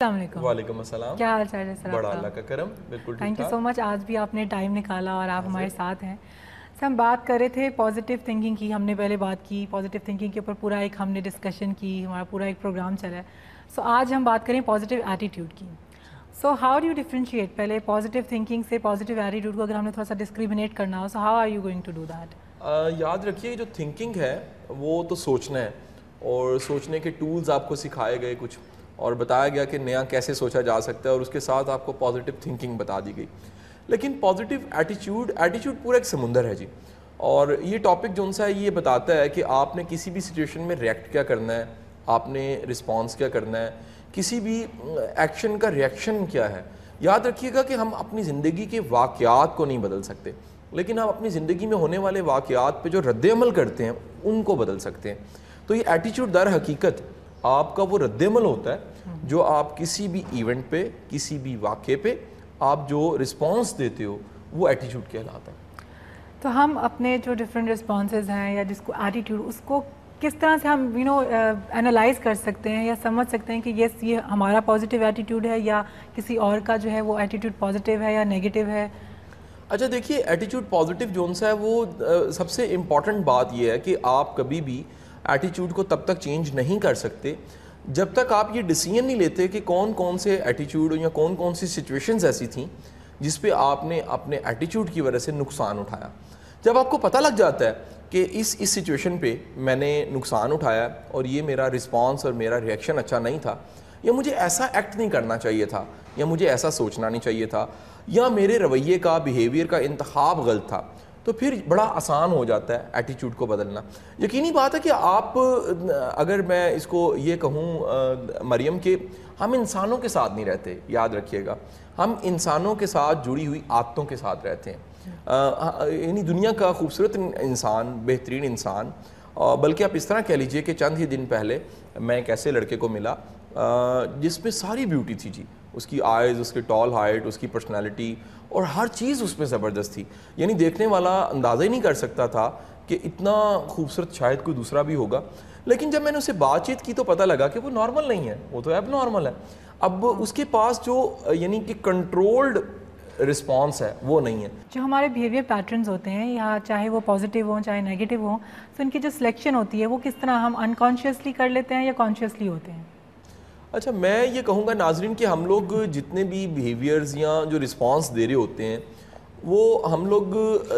السلام علیکم۔ وعلیکم السلام۔ کیا حال چال ہے سر بڑا اللہ کا کرم بالکل تھینک یو سو مچ آج بھی آپ نے ٹائم نکالا اور آپ ہمارے ساتھ ہیں۔ سر ہم بات کر رہے تھے پازیٹیو تھنکنگ کی۔ ہم نے پہلے بات کی پازیٹیو تھنکنگ کے اوپر پورا ایک ہم نے ڈسکشن کی ہمارا پورا ایک پروگرام چلا ہے۔ سو آج ہم بات کریں پازیٹیو ایٹیٹیوڈ کی۔ So how do you differentiate پہلے پازیٹیو تھنکنگ سے پازیٹیو ایٹیٹیوڈ کو؟ اگر ہم نے تھوڑا سا ڈسکریمنیٹ کرنا ہو so how are you going to do that یاد رکھیے جو تھنکنگ ہے وہ تو سوچنا ہے۔ اور سوچنے کے ٹولز آپ کو سکھائے گئے کچھ۔ اور بتایا گیا کہ نیا کیسے سوچا جا سکتا ہے اور اس کے ساتھ آپ کو پازیٹیو تھنکنگ بتا دی گئی۔ لیکن پازیٹیو ایٹیچیوڈ ایٹیچیوڈ پورا ایک سمندر ہے جی۔ اور یہ ٹاپک جو ان سا ہے، یہ بتاتا ہے کہ آپ نے کسی بھی سچویشن میں ریئیکٹ کیا کرنا ہے؟ آپ نے رسپانس کیا کرنا ہے؟ کسی بھی ایکشن کا ریئیکشن کیا ہے؟ یاد رکھیے گا کہ ہم اپنی زندگی کے واقعات کو نہیں بدل سکتے۔ لیکن ہم اپنی زندگی میں ہونے والے واقعات پہ جو رد عمل کرتے ہیں، ان کو بدل سکتے ہیں۔ تو یہ ایٹیچیوڈ در حقیقت آپ کا وہ رد عمل ہوتا ہے جو آپ کسی بھی ایونٹ پہ کسی بھی واقعے پہ آپ جو رسپانس دیتے ہو وہ ایٹیچیوڈ کہلاتا ہے۔ تو ہم اپنے جو ڈفرینٹ رسپانسز ہیں یا جس کو ایٹیٹیوڈ اس کو کس طرح سے ہم یو نو انالائز کر سکتے ہیں یا سمجھ سکتے ہیں کہ یس یہ ہمارا پازیٹیو ایٹیٹیوڈ ہے یا کسی اور کا جو ہے وہ ایٹیٹیوڈ پازیٹیو ہے یا نیگیٹو ہے؟ اچھا دیکھیے ایٹیچیوڈ پازیٹیو جون سا ہے وہ سب سے امپورٹنٹ بات یہ ہے کہ آپ کبھی بھی ایٹیچیوڈ کو تب تک چینج نہیں کر سکتے۔ جب تک آپ یہ ڈیسیجن نہیں لیتے کہ کون کون سے ایٹیچیوڈ یا کون کون سی سچویشنز ایسی تھیں جس پہ آپ نے اپنے ایٹیچیوڈ کی وجہ سے نقصان اٹھایا۔ جب آپ کو پتہ لگ جاتا ہے کہ اس اس سچویشن پہ میں نے نقصان اٹھایا اور یہ میرا رسپانس اور میرا ریئیکشن اچھا نہیں تھا، یا مجھے ایسا ایکٹ نہیں کرنا چاہیے تھا، یا مجھے ایسا سوچنا نہیں چاہیے تھا، یا میرے رویے کا بیہیویئر کا انتخاب غلط تھا۔ تو پھر بڑا آسان ہو جاتا ہے ایٹیچیوڈ کو بدلنا۔ یقینی بات ہے کہ آپ، اگر میں اس کو یہ کہوں مریم کہ ہم انسانوں کے ساتھ نہیں رہتے، یاد رکھیے گا۔ ہم انسانوں کے ساتھ جڑی ہوئی عادتوں کے ساتھ رہتے ہیں۔ یعنی دنیا کا خوبصورت انسان، بہترین انسان بلکہ آپ اس طرح کہہ لیجیے کہ چند ہی دن پہلے میں ایک ایسے لڑکے کو ملا جس میں ساری بیوٹی تھی جی۔ اس کی آئز اس کی ٹال ہائٹ اس کی پرسنالٹی اور ہر چیز اس میں زبردست تھی۔ یعنی دیکھنے والا اندازہ ہی نہیں کر سکتا تھا کہ اتنا خوبصورت شاید کوئی دوسرا بھی ہوگا۔ لیکن جب میں نے اسے بات چیت کی تو پتہ لگا کہ وہ نارمل نہیں ہے۔ وہ تو ایب نارمل ہے۔ اب اس کے پاس جو یعنی کہ کنٹرولڈ رسپانس ہے وہ نہیں ہے۔ جو ہمارے بیہیویئر پیٹرنز ہوتے ہیں یا چاہے وہ پازیٹیو ہوں چاہے نیگیٹو ہوں، تو ان کی جو سلیکشن ہوتی ہے وہ کس طرح ہم انکانشیسلی کر لیتے ہیں یا کانشیسلی ہوتے ہیں؟ اچھا میں یہ کہوں گا ناظرین کہ ہم لوگ جتنے بھی بیہیویئرز یا جو رسپانس دے رہے ہوتے ہیں، وہ ہم لوگ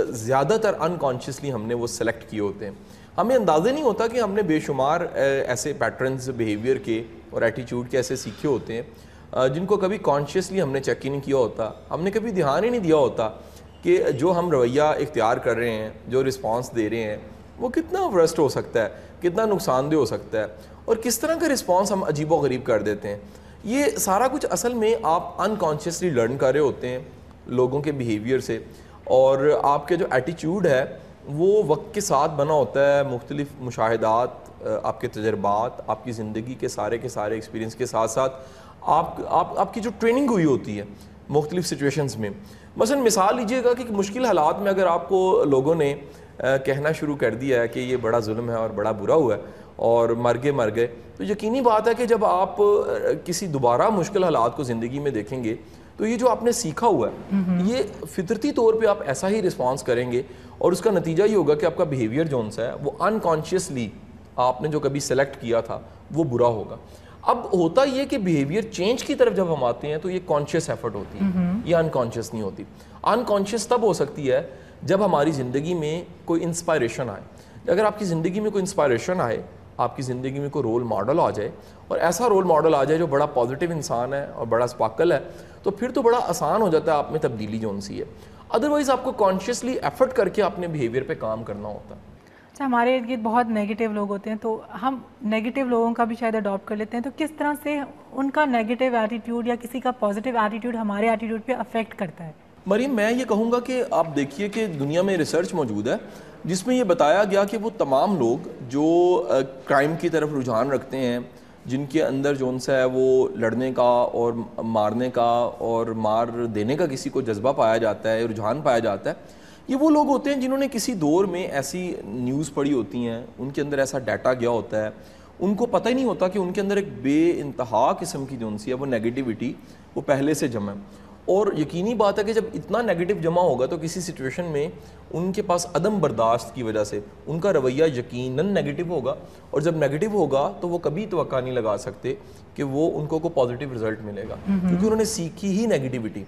زیادہ تر انکانشیسلی ہم نے وہ سلیکٹ کیے ہوتے ہیں۔ ہمیں اندازہ نہیں ہوتا کہ ہم نے بے شمار ایسے پیٹرنز بیہیویئر کے اور ایٹیچیوڈ کے ایسے سیکھے ہوتے ہیں۔ جن کو کبھی کانشیسلی ہم نے چیک ہی نہیں کیا ہوتا۔ ہم نے کبھی دھیان ہی نہیں دیا ہوتا کہ جو ہم رویہ اختیار کر رہے ہیں، جو رسپانس دے رہے ہیں، وہ کتنا ورسٹ ہو سکتا ہے، کتنا نقصان دہ ہو سکتا ہے۔ اور کس طرح کا رسپانس ہم عجیب و غریب کر دیتے ہیں؟ یہ سارا کچھ اصل میں آپ انکانشیسلی لرن کر رہے ہوتے ہیں لوگوں کے بیہیویئر سے اور آپ کے جو ایٹیچیوڈ ہے وہ وقت کے ساتھ بنا ہوتا ہے، مختلف مشاہدات آپ کے تجربات، آپ کی زندگی کے سارے کے سارے ایکسپیرینس کے ساتھ ساتھ آپ آپ آپ کی جو ٹریننگ ہوئی ہوتی ہے مختلف سچویشنز میں۔ مثلا مثال لیجیے گا کہ مشکل حالات میں اگر آپ کو لوگوں نے کہنا شروع کر دیا ہے کہ یہ بڑا ظلم ہے اور بڑا برا ہوا ہے اور مر گئے مر گئے۔ تو یقینی بات ہے کہ جب آپ کسی دوبارہ مشکل حالات کو زندگی میں دیکھیں گے تو یہ جو آپ نے سیکھا ہوا ہے یہ فطرتی طور پہ آپ ایسا ہی رسپانس کریں گے اور اس کا نتیجہ یہ ہوگا کہ آپ کا بیہیویئر جو سا ہے وہ انکانشیسلی آپ نے جو کبھی سلیکٹ کیا تھا وہ برا ہوگا۔ اب ہوتا یہ کہ بیہیویئر چینج کی طرف جب ہم آتے ہیں تو یہ کانشیس ایفرٹ ہوتی ہے یہ انکانشیس نہیں ہوتی۔ انکانشیس تب ہو سکتی ہے جب ہماری زندگی میں کوئی انسپائریشن آئے، اگر آپ کی زندگی میں کوئی انسپائریشن آئے، آپ کی زندگی میں کوئی رول ماڈل آ جائے، اور ایسا رول ماڈل آ جائے جو بڑا پازیٹیو انسان ہے اور بڑا اسپاکل ہے، تو پھر تو بڑا آسان ہو جاتا ہے آپ میں تبدیلی جو سی ہے۔ ادروائز آپ کو کانشیسلی ایفرٹ کر کے اپنے بیہیویئر پہ کام کرنا ہوتا ہے۔ اچھا ہمارے ارد گرد بہت نیگیٹیو لوگ ہوتے ہیں، تو ہم نیگیٹیو لوگوں کا بھی شاید اڈاپٹ کر لیتے ہیں، تو کس طرح سے ان کا نیگیٹیو ایٹیٹیوڈ یا کسی کا پازیٹیو ایٹیٹیوڈ ہمارے ایٹیٹیوڈ پہ افیکٹ کرتا ہے؟ مریم، میں یہ کہوں گا کہ آپ دیکھیے کہ دنیا میں ریسرچ موجود ہے، جس میں یہ بتایا گیا کہ وہ تمام لوگ جو کرائم کی طرف رجحان رکھتے ہیں، جن کے اندر جو ان سے ہے وہ لڑنے کا اور مارنے کا اور مار دینے کا کسی کو جذبہ پایا جاتا ہے، رجحان پایا جاتا ہے، یہ وہ لوگ ہوتے ہیں جنہوں نے کسی دور میں ایسی نیوز پڑھی ہوتی ہیں، ان کے اندر ایسا ڈیٹا گیا ہوتا ہے، ان کو پتہ ہی نہیں ہوتا کہ ان کے اندر ایک بے انتہا قسم کی جو سی ہے وہ نیگیٹیوٹی وہ پہلے سے جمع ہے۔ اور یقینی بات ہے کہ جب اتنا نیگیٹو جمع ہوگا تو کسی سچویشن میں ان کے پاس عدم برداشت کی وجہ سے ان کا رویہ یقیناً نیگیٹو ہوگا اور جب نیگیٹو ہوگا تو وہ کبھی توقع نہیں لگا سکتے کہ وہ ان کو کوئی پازیٹیو رزلٹ ملے گا کیونکہ انہوں نے سیکھی ہی نیگیٹیوٹی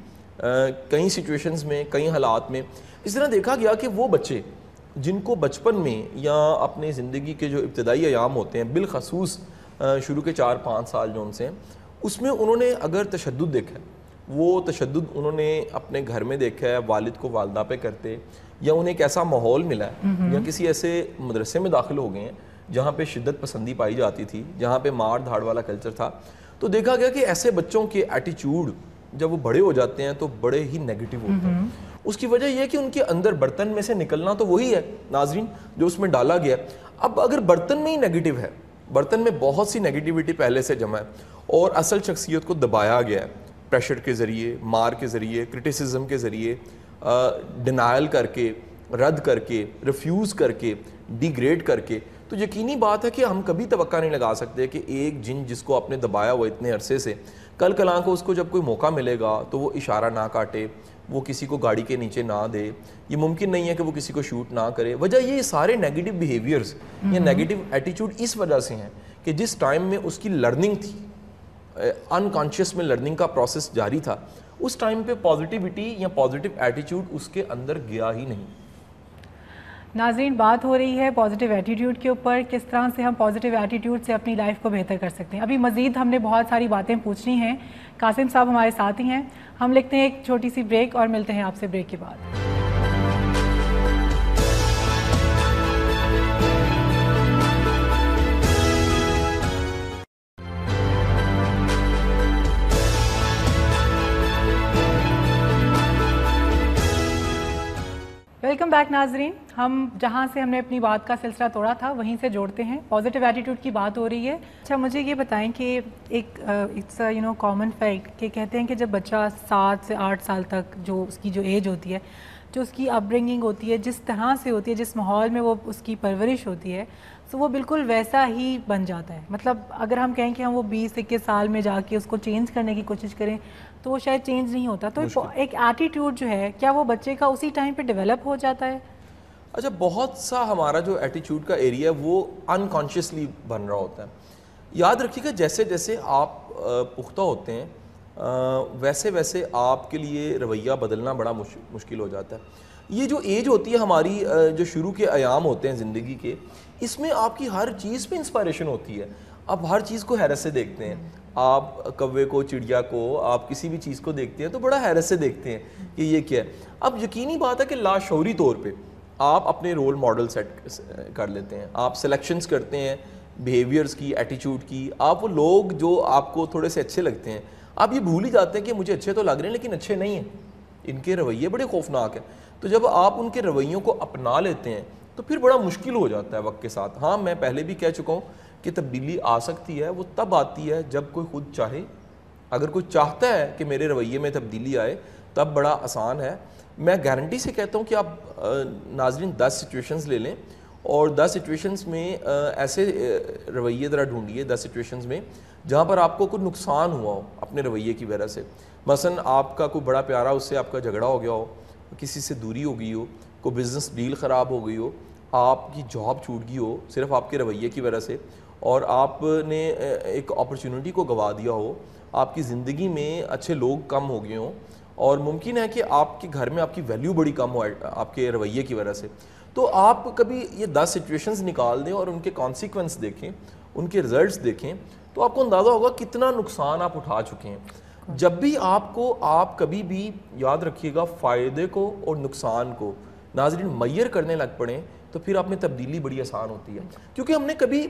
کئی سچویشنز میں کئی حالات میں۔ اس طرح دیکھا گیا کہ وہ بچے جن کو بچپن میں یا اپنے زندگی کے جو ابتدائی ایام ہوتے ہیں بالخصوص شروع کے چار پانچ سال جو ان سے ہیں اس میں انہوں نے اگر تشدد دیکھا ہے وہ تشدد انہوں نے اپنے گھر میں دیکھا ہے والد کو والدہ پہ کرتے یا انہیں ایک ایسا ماحول ملا ہے یا کسی ایسے مدرسے میں داخل ہو گئے ہیں جہاں پہ شدت پسندی پائی جاتی تھی جہاں پہ مار دھاڑ والا کلچر تھا۔ تو دیکھا گیا کہ ایسے بچوں کے ایٹیچیوڈ جب وہ بڑے ہو جاتے ہیں تو بڑے ہی نیگیٹو ہوتے ہیں۔ اس کی وجہ یہ کہ ان کے اندر برتن میں سے نکلنا تو وہی ہے ناظرین جو اس میں ڈالا گیا اب اگر برتن میں ہی نیگیٹو ہے برتن میں بہت سی نیگیٹیوٹی پہلے سے جمع ہے اور اصل شخصیت کو دبایا گیا ہے۔ پریشر کے ذریعے مار کے ذریعے کرٹیسزم کے ذریعے ڈینائل کر کے رد کر کے ریفیوز کر کے ڈیگریڈ کر کے۔ تو یقینی بات ہے کہ ہم کبھی توقع نہیں لگا سکتے کہ ایک جن جس کو آپ نے دبایا ہوا اتنے عرصے سے کل کلاں کو اس کو جب کوئی موقع ملے گا تو وہ اشارہ نہ کاٹے وہ کسی کو گاڑی کے نیچے نہ دے۔ یہ ممکن نہیں ہے کہ وہ کسی کو شوٹ نہ کرے۔ وجہ یہ سارے نیگیٹو بیہیویئرز یا نیگیٹو ایٹیچیوڈ اس وجہ سے ہیں کہ جس ٹائم میں اس کی لرننگ تھی Uh, انکانشیس میں لرننگ کا پروسیس جاری تھا، اس ٹائم پہ پازیٹیوٹی یا پازیٹیو ایٹیچیوڈ اس کے اندر گیا ہی نہیں۔ ناظرین، بات ہو رہی ہے پازیٹیو ایٹیٹیوڈ کے اوپر، کس طرح سے ہم پازیٹیو ایٹیٹیوڈ سے اپنی لائف کو بہتر کر سکتے ہیں؟ ابھی مزید ہم نے بہت ساری باتیں پوچھنی ہیں۔ قاسم صاحب ہمارے ساتھ ہی ہیں۔ ہم لکھتے ہیں ایک چھوٹی سی بریک اور ملتے ہیں آپ سے بریک کے بعد۔ بیک ناظرین ہم جہاں سے ہم نے اپنی بات کا سلسلہ توڑا تھا، وہیں سے جوڑتے ہیں۔ پازیٹیو ایٹیٹیوڈ کی بات ہو رہی ہے۔ اچھا مجھے یہ بتائیں کہ ایک it's you know common fact کہ کہتے ہیں کہ جب بچہ سات سے آٹھ سال تک جو اس کی جو ایج ہوتی ہے جو اس کی اپ برنگنگ ہوتی ہے جس طرح سے ہوتی ہے جس ماحول میں وہ اس کی پرورش ہوتی ہے تو وہ بالکل ویسا ہی بن جاتا ہے۔ مطلب اگر ہم کہیں کہ ہم وہ بیس اکیس سال میں جا کے اس کو چینج کرنے کی کوشش کریں تو وہ شاید چینج نہیں ہوتا۔ تو ایک ایٹیٹیوڈ جو ہے کیا وہ بچے کا اسی ٹائم پہ ڈیولپ ہو جاتا ہے؟ اچھا بہت سا ہمارا جو ایٹیٹیوڈ کا ایریا ہے وہ انکانشیسلی بن رہا ہوتا ہے۔ یاد رکھیے گا جیسے جیسے آپ پختہ ہوتے ہیں ویسے ویسے آپ کے لیے رویہ بدلنا بڑا مشکل ہو جاتا ہے۔ یہ جو ایج ہوتی ہے ہماری جو شروع کے ایام ہوتے ہیں زندگی کے، اس میں آپ کی ہر چیز پہ انسپائریشن ہوتی ہے۔ آپ ہر چیز کو حیرت سے دیکھتے ہیں۔ آپ کوے کو، چڑیا کو، آپ کسی بھی چیز کو دیکھتے ہیں تو بڑا حیرت سے دیکھتے ہیں کہ یہ کیا ہے۔ اب یقینی بات ہے کہ لاشعوری طور پہ آپ اپنے رول ماڈل سیٹ کر لیتے ہیں۔ آپ سلیکشنز کرتے ہیں بیہیویئرس کی ایٹیچیوڈ کی، آپ وہ لوگ جو آپ کو تھوڑے سے اچھے لگتے ہیں آپ یہ بھول ہی جاتے ہیں کہ مجھے اچھے تو لگ رہے ہیں لیکن اچھے نہیں ہیں۔ ان کے رویے بڑے خوفناک ہیں۔ تو جب آپ ان کے رویوں کو اپنا لیتے ہیں تو پھر بڑا مشکل ہو جاتا ہے وقت کے ساتھ۔ ہاں میں پہلے بھی کہہ چکا ہوں کہ تبدیلی آ سکتی ہے، وہ تب آتی ہے جب کوئی خود چاہے۔ اگر کوئی چاہتا ہے کہ میرے رویے میں تبدیلی آئے، تب بڑا آسان ہے۔ میں گارنٹی سے کہتا ہوں کہ آپ ناظرین، دس سچویشنز لے لیں۔ اور دس سچویشنز میں ایسے رویے ذرا ڈھونڈیے دس سچویشنز میں، جہاں پر آپ کو کوئی نقصان ہوا ہو اپنے رویے کی وجہ سے۔ مثلا آپ کا کوئی بڑا پیارا، اس سے آپ کا جھگڑا ہو گیا ہو، کسی سے دوری ہو گئی ہو، کوئی بزنس ڈیل خراب ہو گئی ہو، آپ کی جاب چھوٹ گئی ہو صرف آپ کے رویے کی وجہ سے، اور آپ نے ایک اپرچونٹی کو گوا دیا ہو، آپ کی زندگی میں اچھے لوگ کم ہو گئے ہوں، اور ممکن ہے کہ آپ کے گھر میں آپ کی ویلیو بڑی کم ہو، آپ کے رویے کی وجہ سے۔ تو آپ کبھی یہ دس سچویشنز نکال دیں اور ان کے کانسیکوینس دیکھیں، ان کے رزلٹس دیکھیں، تو آپ کو اندازہ ہوگا کتنا نقصان آپ اٹھا چکے ہیں۔ جب بھی آپ کو، آپ کبھی بھی یاد رکھیے گا فائدے کو اور نقصان کو۔ ناظرین، میئر کرنے لگ پڑیں تو پھر آپ میں تبدیلی بڑی آسان ہوتی ہے۔ کیونکہ ہم نے کبھی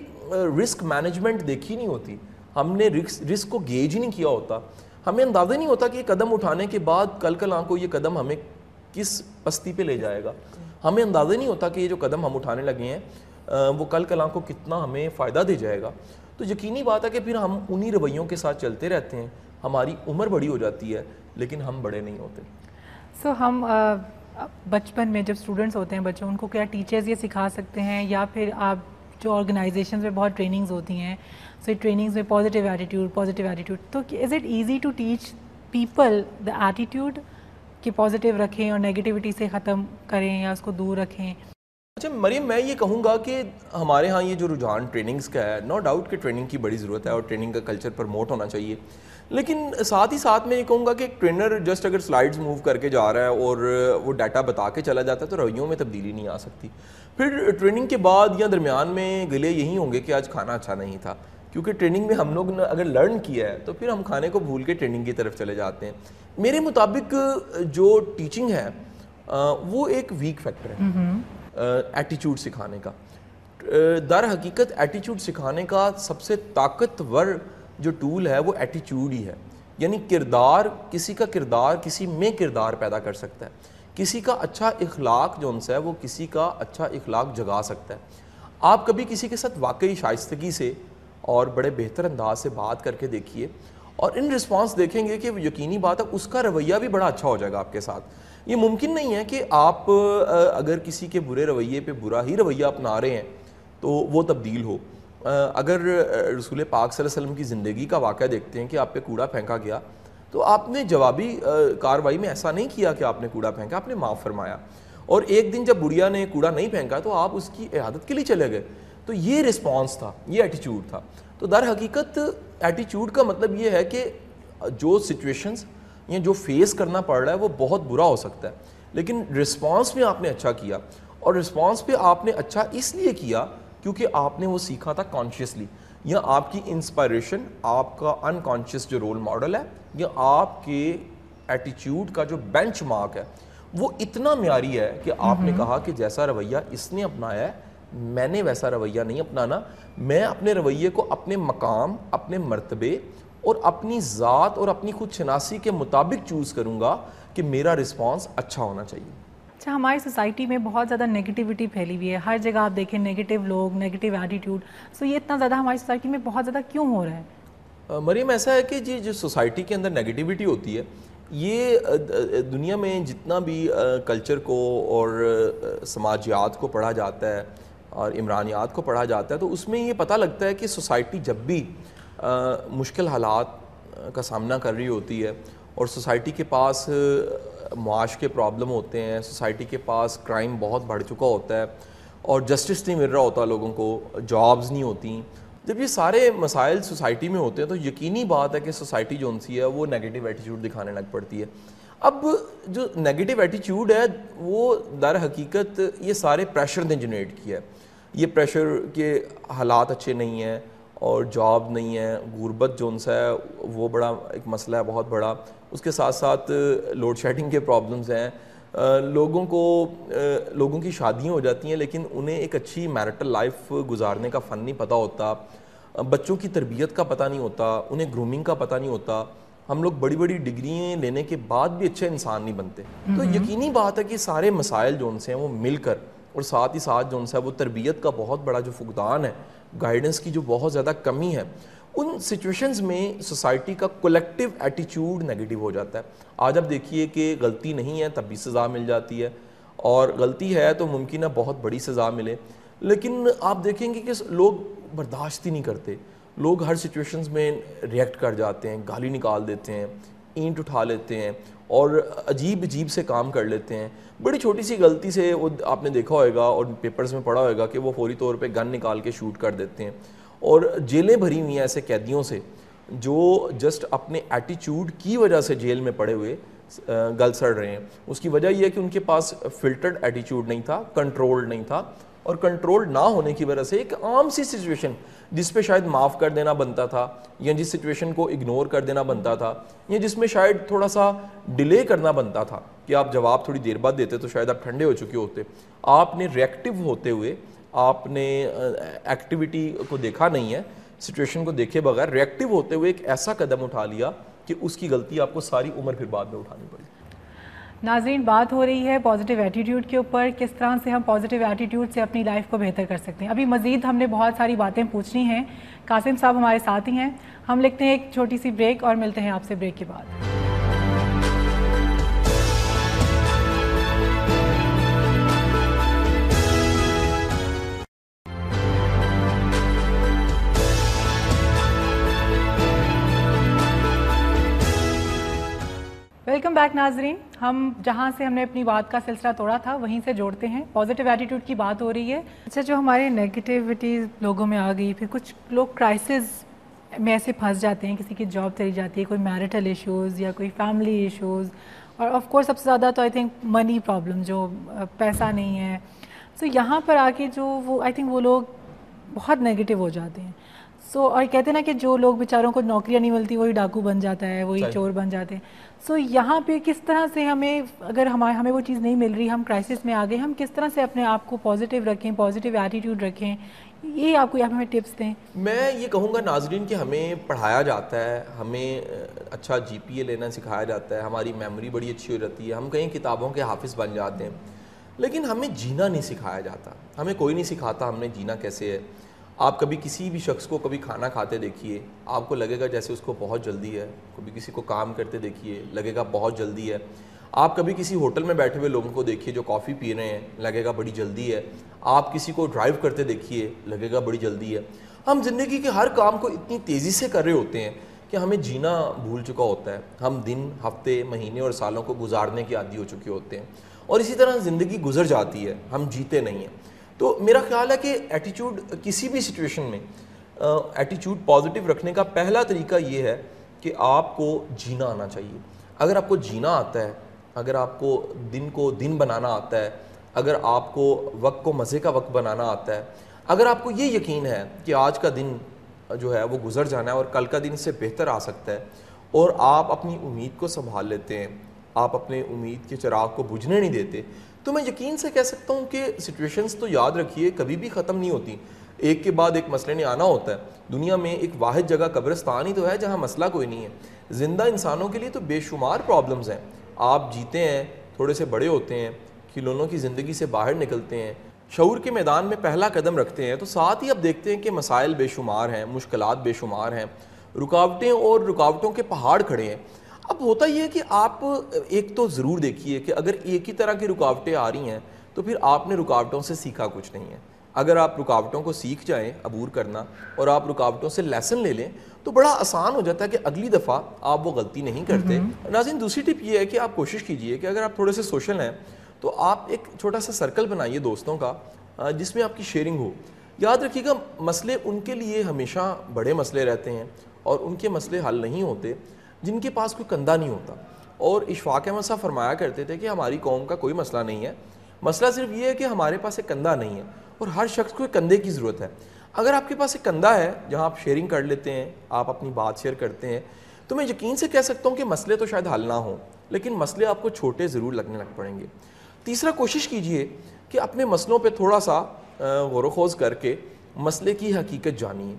رسک مینجمنٹ دیکھی نہیں ہوتی۔ ہم نے رسک کو گیج ہی نہیں کیا ہوتا۔ ہمیں اندازہ نہیں ہوتا کہ یہ قدم اٹھانے کے بعد کل کل آنکھ کو یہ قدم ہمیں کس پستی پہ لے جائے گا۔ ہمیں اندازہ نہیں ہوتا کہ یہ جو قدم ہم اٹھانے لگے ہیں وہ کل کل آنکھ کو کتنا ہمیں فائدہ دے جائے گا۔ تو یقینی بات ہے کہ پھر ہم انہی رویوں کے ساتھ چلتے رہتے ہیں۔ ہماری عمر بڑی ہو جاتی ہے، لیکن ہم بڑے نہیں ہوتے۔ سو ہم بچپن میں جب اسٹوڈنٹس ہوتے ہیں بچے ان کو کیا ٹیچرز یہ سکھا سکتے ہیں؟ یا پھر آپ جو آرگنائزیشنز میں بہت ٹریننگز ہوتی ہیں سو ٹریننگز میں پازیٹیو ایٹیٹیوڈ پازیٹیو ایٹیٹیوڈ تو is it easy to teach people the attitude کہ پازیٹیو رکھیں اور نگیٹیوٹی سے ختم کریں یا اس کو دور رکھیں۔ اچھا مریم، میں یہ کہوں گا کہ ہمارے ہاں یہ جو رجحان ٹریننگز کا ہے نو ڈاؤٹ کہ ٹریننگ کی بڑی ضرورت ہے اور ٹریننگ کا کلچر پرموٹ ہونا چاہیے۔ لیکن ساتھ ہی ساتھ میں یہ کہوں گا کہ ایک ٹرینر جسٹ اگر سلائڈز موو کر کے جا رہا ہے اور وہ ڈیٹا بتا کے چلا جاتا ہے تو رویوں میں تبدیلی نہیں آ سکتی۔ پھر ٹریننگ کے بعد یا درمیان میں گلے یہی ہوں گے کہ آج کھانا اچھا نہیں تھا۔ کیونکہ ٹریننگ میں ہم لوگ اگر لرن کیا ہے تو پھر ہم کھانے کو بھول کے ٹریننگ کی طرف چلے جاتے ہیں۔ میرے مطابق جو ٹیچنگ ہے وہ ایک ویک فیکٹر ہے ایٹیچیوڈ سکھانے کا۔ در حقیقت ایٹیچیوڈ سکھانے کا سب سے طاقتور جو ٹول ہے، وہ ایٹیچیوڈ ہی ہے۔ یعنی کردار، کسی کا کردار کسی میں کردار پیدا کر سکتا ہے۔ کسی کا اچھا اخلاق جو ان سے ہے، وہ کسی کا اچھا اخلاق جگا سکتا ہے۔ آپ کبھی کسی کے ساتھ واقعی شائستگی سے اور بڑے بہتر انداز سے بات کر کے دیکھیے۔ اور ان رسپانس دیکھیں گے کہ یقینی بات ہے، اس کا رویہ بھی بڑا اچھا ہو جائے گا آپ کے ساتھ۔ یہ ممکن نہیں ہے کہ آپ اگر کسی کے برے رویے پہ برا ہی رویہ اپنا رہے ہیں تو وہ تبدیل ہو۔ اگر رسول پاک صلی اللہ علیہ وسلم کی زندگی کا واقعہ دیکھتے ہیں کہ آپ پہ کوڑا پھینکا گیا، تو آپ نے جوابی کاروائی میں ایسا نہیں کیا کہ آپ نے کوڑا پھینکا، آپ نے معاف فرمایا۔ اور ایک دن جب بڑھیا نے کوڑا نہیں پھینکا تو آپ اس کی عیادت کے لیے چلے گئے۔ تو یہ رسپانس تھا، یہ ایٹیچیوڈ تھا۔ تو در حقیقت ایٹیچیوڈ کا مطلب یہ ہے کہ جو سچویشنز یا جو فیس کرنا پڑ رہا ہے وہ بہت برا ہو سکتا ہے۔ لیکن رسپانس میں آپ نے اچھا کیا اور رسپانس پہ آپ نے اچھا اس لیے کیا کیونکہ آپ نے وہ سیکھا تھا کانشیسلی یا آپ کی انسپائریشن آپ کا انکانشیس جو رول ماڈل ہے یا آپ کے ایٹیچیوڈ کا جو بینچ مارک ہے وہ اتنا معیاری ہے کہ آپ نے کہا کہ جیسا رویہ اس نے اپنایا ہے میں نے ویسا رویہ نہیں اپنانا میں اپنے رویے کو اپنے مقام اپنے مرتبے اور اپنی ذات اور اپنی خود شناسی کے مطابق چوز کروں گا کہ میرا رسپانس اچھا ہونا چاہیے۔ اچھا ہماری سوسائٹی میں بہت زیادہ نگیٹیوٹی پھیلی ہوئی ہے۔ ہر جگہ آپ دیکھیں نگیٹیو لوگ نگیٹیو ایٹیٹیوڈ سو یہ اتنا زیادہ ہماری سوسائٹی میں بہت زیادہ کیوں ہو رہا ہے؟ مریم ایسا ہے کہ جی جو سوسائٹی کے اندر نگیٹیوٹی ہوتی ہے یہ دنیا میں جتنا بھی کلچر کو اور سماجیات کو پڑھا جاتا ہے اور عمرانیات کو پڑھا جاتا ہے، تو اس میں یہ پتہ لگتا ہے کہ سوسائٹی جب بھی مشکل حالات کا سامنا کر رہی ہوتی ہے اور سوسائٹی کے پاس معاش کے پرابلم ہوتے ہیں، سوسائٹی کے پاس کرائم بہت بڑھ چکا ہوتا ہے اور جسٹس نہیں مل رہا ہوتا لوگوں کو، جابز نہیں ہوتی۔ جب یہ سارے مسائل سوسائٹی میں ہوتے ہیں تو یقینی بات ہے کہ سوسائٹی جو سی ہے، وہ نیگیٹو ایٹیچیوڈ دکھانے لگ پڑتی ہے۔ اب جو نیگیٹو ایٹیچیوڈ ہے، وہ در حقیقت یہ سارے پریشر نے جنریٹ کیا ہے۔ یہ پریشر کے حالات اچھے نہیں ہیں اور جاب نہیں ہے غربت جو سا ہے وہ بڑا ایک مسئلہ ہے بہت بڑا۔ اس کے ساتھ ساتھ لوڈ شیڈنگ کے پرابلمز ہیں۔ لوگوں کو لوگوں کی شادیاں ہو جاتی ہیں لیکن انہیں ایک اچھی میرٹل لائف گزارنے کا فن نہیں پتہ ہوتا۔ بچوں کی تربیت کا پتہ نہیں ہوتا انہیں گرومنگ کا پتہ نہیں ہوتا۔ ہم لوگ بڑی بڑی ڈگریاں لینے کے بعد بھی اچھے انسان نہیں بنتے۔ تو یقینی بات ہے کہ سارے مسائل جو ان سے ہیں وہ مل کر اور ساتھ ہی ساتھ جو ان سے وہ تربیت کا بہت بڑا جو فقدان ہے گائیڈنس کی جو بہت زیادہ کمی ہے، ان سچویشنز میں سوسائٹی کا کولیکٹیو ایٹیچیوڈ نیگیٹیو ہو جاتا ہے۔ آج اب دیکھیے کہ غلطی نہیں ہے تب بھی سزا مل جاتی ہے، اور غلطی ہے تو ممکن ہے بہت بڑی سزا ملے۔ لیکن آپ دیکھیں گے کہ لوگ برداشت ہی نہیں کرتے۔ لوگ ہر سچویشنز میں ریئیکٹ کر جاتے ہیں، گالی نکال دیتے ہیں، اینٹ اٹھا لیتے ہیں۔ اور عجیب عجیب سے کام کر لیتے ہیں۔ بڑی چھوٹی سی غلطی سے وہ آپ نے دیکھا ہوئے گا اور پیپرز میں پڑھا ہوئے گا کہ وہ فوری طور پہ گن نکال کے شوٹ کر دیتے ہیں۔ اور جیلیں بھری ہوئی ہیں ایسے قیدیوں سے جو جسٹ اپنے ایٹیچیوڈ کی وجہ سے جیل میں پڑے ہوئے گل سڑ رہے ہیں۔ اس کی وجہ یہ ہے کہ ان کے پاس فلٹرڈ ایٹیچیوڈ نہیں تھا کنٹرولڈ نہیں تھا۔ اور کنٹرول نہ ہونے کی وجہ سے ایک عام سی سچویشن جس پہ شاید معاف کر دینا بنتا تھا یا جس سچویشن کو اگنور کر دینا بنتا تھا یا جس میں شاید تھوڑا سا ڈیلے کرنا بنتا تھا کہ آپ جواب تھوڑی دیر بعد دیتے تو شاید آپ ٹھنڈے ہو چکے ہوتے۔ آپ نے ریئیکٹیو ہوتے ہوئے آپ نے ایکٹیویٹی کو دیکھا نہیں ہے سچویشن کو دیکھے بغیر ریئیکٹیو ہوتے ہوئے ایک ایسا قدم اٹھا لیا کہ اس کی غلطی آپ کو ساری عمر پھر بعد میں اٹھانی پڑی۔ ناظرین، بات ہو رہی ہے پازیٹیو ایٹیٹیوڈ کے اوپر، کس طرح سے ہم پازیٹیو ایٹیٹیوڈ سے اپنی لائف کو بہتر کر سکتے ہیں؟ ابھی مزید ہم نے بہت ساری باتیں پوچھنی ہیں۔ قاسم صاحب ہمارے ساتھ ہی ہیں۔ ہم لکھتے ہیں ایک چھوٹی سی بریک اور ملتے ہیں آپ سے بریک کے بعد۔ ویلکم بیک ناظرین۔ ہم جہاں سے ہم نے اپنی بات کا سلسلہ توڑا تھا، وہیں سے جوڑتے ہیں۔ پازیٹیو ایٹیٹیوڈ کی بات ہو رہی ہے۔ اچھا جو ہمارے نگیٹیوٹیز لوگوں میں آ گئی، پھر کچھ لوگ کرائسس میں ایسے پھنس جاتے ہیں، کسی کی جاب چلی جاتی ہے، کوئی میرٹل ایشوز یا کوئی فیملی ایشوز اور آف کورس سب سے زیادہ تو آئی تھنک منی پرابلم جو پیسہ نہیں ہے۔ سو یہاں پر آ کے جو وہ آئی تھنک وہ لوگ بہت نگیٹیو ہو جاتے ہیں۔ سو اور کہتے ہیں نا کہ جو لوگ بیچاروں کو نوکریاں نہیں ملتی وہی ڈاکو بن جاتا ہے وہی چور بن جاتے ہیں۔ سو یہاں پہ کس طرح سے ہمیں اگر ہمارے ہمیں وہ چیز نہیں مل رہی ہم کرائسس میں آ گئے ہم کس طرح سے اپنے آپ کو پازیٹیو رکھیں پازیٹیو ایٹیٹیوڈ رکھیں؟ یہ آپ کو یہاں ہمیں ٹپس دیں۔ میں یہ کہوں گا ناظرین کہ ہمیں پڑھایا جاتا ہے ہمیں اچھا جی پی اے لینا سکھایا جاتا ہے ہماری میموری بڑی اچھی ہو جاتی ہے ہم کہیں کتابوں کے حافظ بن جاتے ہیں۔ لیکن ہمیں جینا نہیں سکھایا جاتا ہمیں کوئی نہیں سکھاتا ہم نے جینا کیسے ہے۔ آپ کبھی کسی بھی شخص کو کبھی کھانا کھاتے دیکھیے، آپ کو لگے گا جیسے اس کو بہت جلدی ہے، کبھی کسی کو کام کرتے دیکھیے، لگے گا بہت جلدی ہے۔ آپ کبھی کسی ہوٹل میں بیٹھے ہوئے لوگوں کو دیکھیے جو کافی پی رہے ہیں، لگے گا بڑی جلدی ہے۔ آپ کسی کو ڈرائیو کرتے دیکھیے، لگے گا بڑی جلدی ہے۔ ہم زندگی کے ہر کام کو اتنی تیزی سے کر رہے ہوتے ہیں کہ ہمیں جینا بھول چکا ہوتا ہے۔ ہم دن، ہفتے، مہینے اور سالوں کو گزارنے کی عادی ہو چکے ہوتے ہیں۔ اور اسی طرح زندگی گزر جاتی ہے، ہم جیتے نہیں ہیں۔ تو میرا خیال ہے کہ ایٹیچیوڈ کسی بھی سچویشن میں ایٹیچیوڈ پازیٹیو رکھنے کا پہلا طریقہ یہ ہے کہ آپ کو جینا آنا چاہیے۔ اگر آپ کو جینا آتا ہے، اگر آپ کو دن کو دن بنانا آتا ہے، اگر آپ کو وقت کو مزے کا وقت بنانا آتا ہے، اگر آپ کو یہ یقین ہے کہ آج کا دن جو ہے وہ گزر جانا ہے اور کل کا دن اس سے بہتر آ سکتا ہے اور آپ اپنی امید کو سنبھال لیتے ہیں، آپ اپنے امید کے چراغ کو بجھنے نہیں دیتے تو میں یقین سے کہہ سکتا ہوں کہ سچویشنز تو یاد رکھیے، کبھی بھی ختم نہیں ہوتی۔ ایک کے بعد ایک مسئلے نے آنا ہوتا ہے۔ دنیا میں ایک واحد جگہ قبرستان ہی تو ہے جہاں مسئلہ کوئی نہیں ہے۔ زندہ انسانوں کے لیے تو بے شمار پرابلمز ہیں۔ آپ جیتے ہیں، تھوڑے سے بڑے ہوتے ہیں، کھلونوں کی زندگی سے باہر نکلتے ہیں۔ شعور کے میدان میں پہلا قدم رکھتے ہیں تو ساتھ ہی اب دیکھتے ہیں کہ مسائل بے شمار ہیں، مشکلات بے شمار ہیں۔ رکاوٹیں اور رکاوٹوں کے پہاڑ کھڑے ہیں۔ اب ہوتا یہ ہے کہ آپ ایک تو ضرور دیکھیے کہ اگر ایک ہی طرح کی رکاوٹیں آ رہی ہیں تو پھر آپ نے رکاوٹوں سے سیکھا کچھ نہیں ہے۔ اگر آپ رکاوٹوں کو سیکھ جائیں عبور کرنا اور آپ رکاوٹوں سے لیسن لے لیں تو بڑا آسان ہو جاتا ہے کہ اگلی دفعہ آپ وہ غلطی نہیں کرتے۔ ناظرین دوسری ٹپ یہ ہے کہ آپ کوشش کیجیے کہ اگر آپ تھوڑے سے سوشل ہیں تو آپ ایک چھوٹا سا سرکل بنائیے دوستوں کا جس میں آپ کی شیئرنگ ہو۔ یاد رکھیے گا مسئلے ان کے لیے ہمیشہ بڑے مسئلے رہتے ہیں اور ان کے مسئلے حل نہیں ہوتے۔ جن کے پاس کوئی کندھا نہیں ہوتا۔ اور اشفاق احمد صاحب فرمایا کرتے تھے کہ ہماری قوم کا کوئی مسئلہ نہیں ہے۔ مسئلہ صرف یہ ہے کہ ہمارے پاس ایک کندھا نہیں ہے اور ہر شخص کو ایک کندھے کی ضرورت ہے۔ اگر آپ کے پاس ایک کندھا ہے جہاں آپ شیئرنگ کر لیتے ہیں، آپ اپنی بات شیئر کرتے ہیں، تو میں یقین سے کہہ سکتا ہوں کہ مسئلے تو شاید حل نہ ہوں، لیکن مسئلے آپ کو چھوٹے ضرور لگنے لگ پڑیں گے۔ تیسرا، کوشش کیجیے کہ اپنے مسئلوں پہ تھوڑا سا غور و خوض کر کے مسئلے کی حقیقت جانیے۔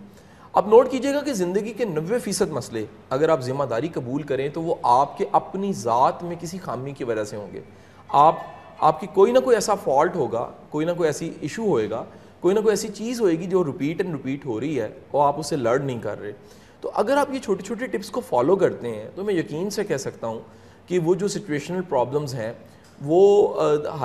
اب نوٹ کیجیے گا کہ زندگی کے نوے فیصد مسئلے اگر آپ ذمہ داری قبول کریں تو وہ آپ کے اپنی ذات میں کسی خامی کی وجہ سے ہوں گے۔ آپ آپ کی کوئی نہ کوئی ایسا فالٹ ہوگا، کوئی نہ کوئی ایسی ایشو ہوئے گا، کوئی نہ کوئی ایسی چیز ہوئے گی جو رپیٹ اینڈ رپیٹ ہو رہی ہے اور آپ اسے لرن نہیں کر رہے۔ تو اگر آپ یہ چھوٹی چھوٹی ٹپس کو فالو کرتے ہیں تو میں یقین سے کہہ سکتا ہوں کہ وہ جو سچویشنل پرابلمز ہیں وہ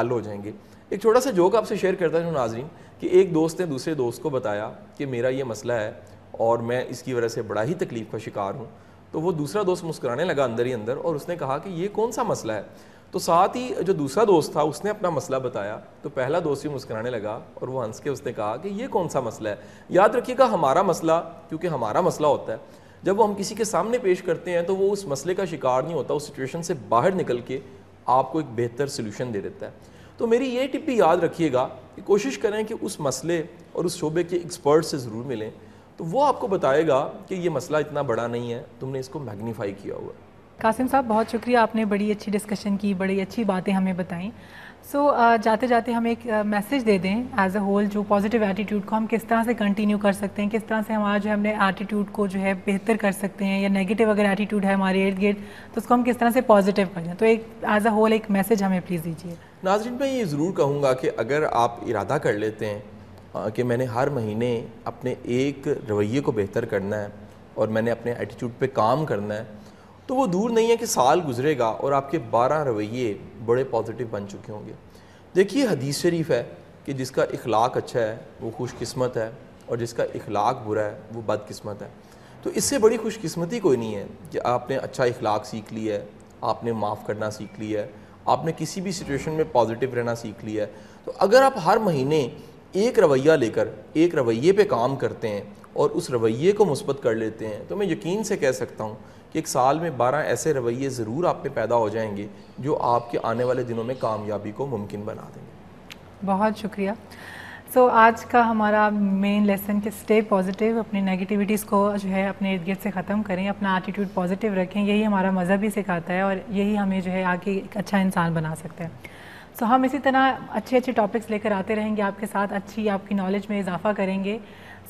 حل ہو جائیں گے۔ ایک چھوٹا سا جوک آپ سے شیئر کرتا ہوں ناظرین، کہ ایک دوست نے دوسرے دوست کو بتایا کہ میرا یہ مسئلہ ہے اور میں اس کی وجہ سے بڑا ہی تکلیف کا شکار ہوں، تو وہ دوسرا دوست مسکرانے لگا اندر ہی اندر اور اس نے کہا کہ یہ کون سا مسئلہ ہے؟ تو ساتھ ہی جو دوسرا دوست تھا، اس نے اپنا مسئلہ بتایا۔ تو پہلا دوست بھی مسکرانے لگا اور وہ ہنس کے اس نے کہا کہ یہ کون سا مسئلہ ہے؟ یاد رکھیے گا ہمارا مسئلہ، کیونکہ ہمارا مسئلہ ہوتا ہے۔ جب وہ ہم کسی کے سامنے پیش کرتے ہیں تو وہ اس مسئلے کا شکار نہیں ہوتا، اس سچویشن سے باہر نکل کے آپ کو ایک بہتر سلوشن دے دیتا ہے۔ تو میری یہ ٹپ بھی یاد رکھیے گا کہ کوشش کریں کہ اس مسئلے اور اس شعبے کے ایکسپرٹ سے ضرور ملیں۔ تو وہ آپ کو بتائے گا کہ یہ مسئلہ اتنا بڑا نہیں ہے تم نے اس کو میگنیفائی کیا ہوا۔ قاسم صاحب بہت شکریہ آپ نے بڑی اچھی ڈسکشن کی بڑی اچھی باتیں ہمیں بتائیں۔ سو جاتے جاتے ہم ایک میسیج دے دیں ایز اے ہول جو پازیٹیو ایٹیٹیوڈ کو ہم کس طرح سے کنٹینیو کر سکتے ہیں کس طرح سے ہمارا جو ہم نے ایٹیٹیوڈ کو جو ہے بہتر کر سکتے ہیں یا نیگیٹیو اگر ایٹیٹیوڈ ہے ہمارے ارد گرد تو اس کو ہم کس طرح سے پازیٹیو کریں تو ایک ایز اے ہول ایک میسیج ہمیں پلیز دیجیے ناظرین میں یہ ضرور کہوں گا کہ اگر آپ ارادہ کر لیتے ہیں ہاں، کہ میں نے ہر مہینے اپنے ایک رویے کو بہتر کرنا ہے اور میں نے اپنے ایٹیٹیوڈ پہ کام کرنا ہے، تو وہ دور نہیں ہے کہ سال گزرے گا اور آپ کے بارہ رویے بڑے پازیٹیو بن چکے ہوں گے۔ دیکھیے، حدیث شریف ہے کہ جس کا اخلاق اچھا ہے، وہ خوش قسمت ہے اور جس کا اخلاق برا ہے، وہ بد قسمت ہے۔ تو اس سے بڑی خوش قسمتی کوئی نہیں ہے کہ آپ نے اچھا اخلاق سیکھ لی ہے، آپ نے معاف کرنا سیکھ لیا ہے، آپ نے کسی بھی سچویشن میں پازیٹیو رہنا سیکھ لیا ہے۔ تو اگر آپ ہر مہینے ایک رویہ لے کر ایک رویے پہ کام کرتے ہیں اور اس رویے کو مثبت کر لیتے ہیں تو میں یقین سے کہہ سکتا ہوں کہ ایک سال میں بارہ ایسے رویے ضرور آپ میں پیدا ہو جائیں گے جو آپ کے آنے والے دنوں میں کامیابی کو ممکن بنا دیں گے۔ بہت شکریہ۔ سو آج کا ہمارا مین لیسن کہ اسٹے پازیٹیو اپنی نگیٹیوٹیز کو جو ہے اپنے ارد گرد سے ختم کریں، اپنا ایٹیٹیوڈ پازیٹیو رکھیں، یہی ہمارا مذہب ہی سکھاتا ہے اور یہی ہمیں جو ہے آگے ایک اچھا انسان بنا سکتا ہے۔ سو ہم اسی طرح اچھے اچھے ٹاپکس لے کر آتے رہیں گے، آپ کے ساتھ اچھی آپ کی نالج میں اضافہ کریں گے۔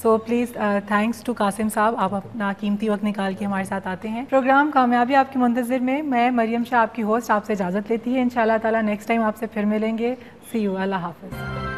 So please thanks to Qasim sahib, آپ اپنا قیمتی وقت نکال کے ہمارے ساتھ آتے ہیں۔ پروگرام کامیابی آپ کے منتظر میں میں مریم شاہ آپ کی ہوسٹ آپ سے اجازت لیتی ہے۔ ان شاء اللہ تعالیٰ نیکسٹ ٹائم آپ سے پھر ملیں گے۔ سی یو اللہ حافظ۔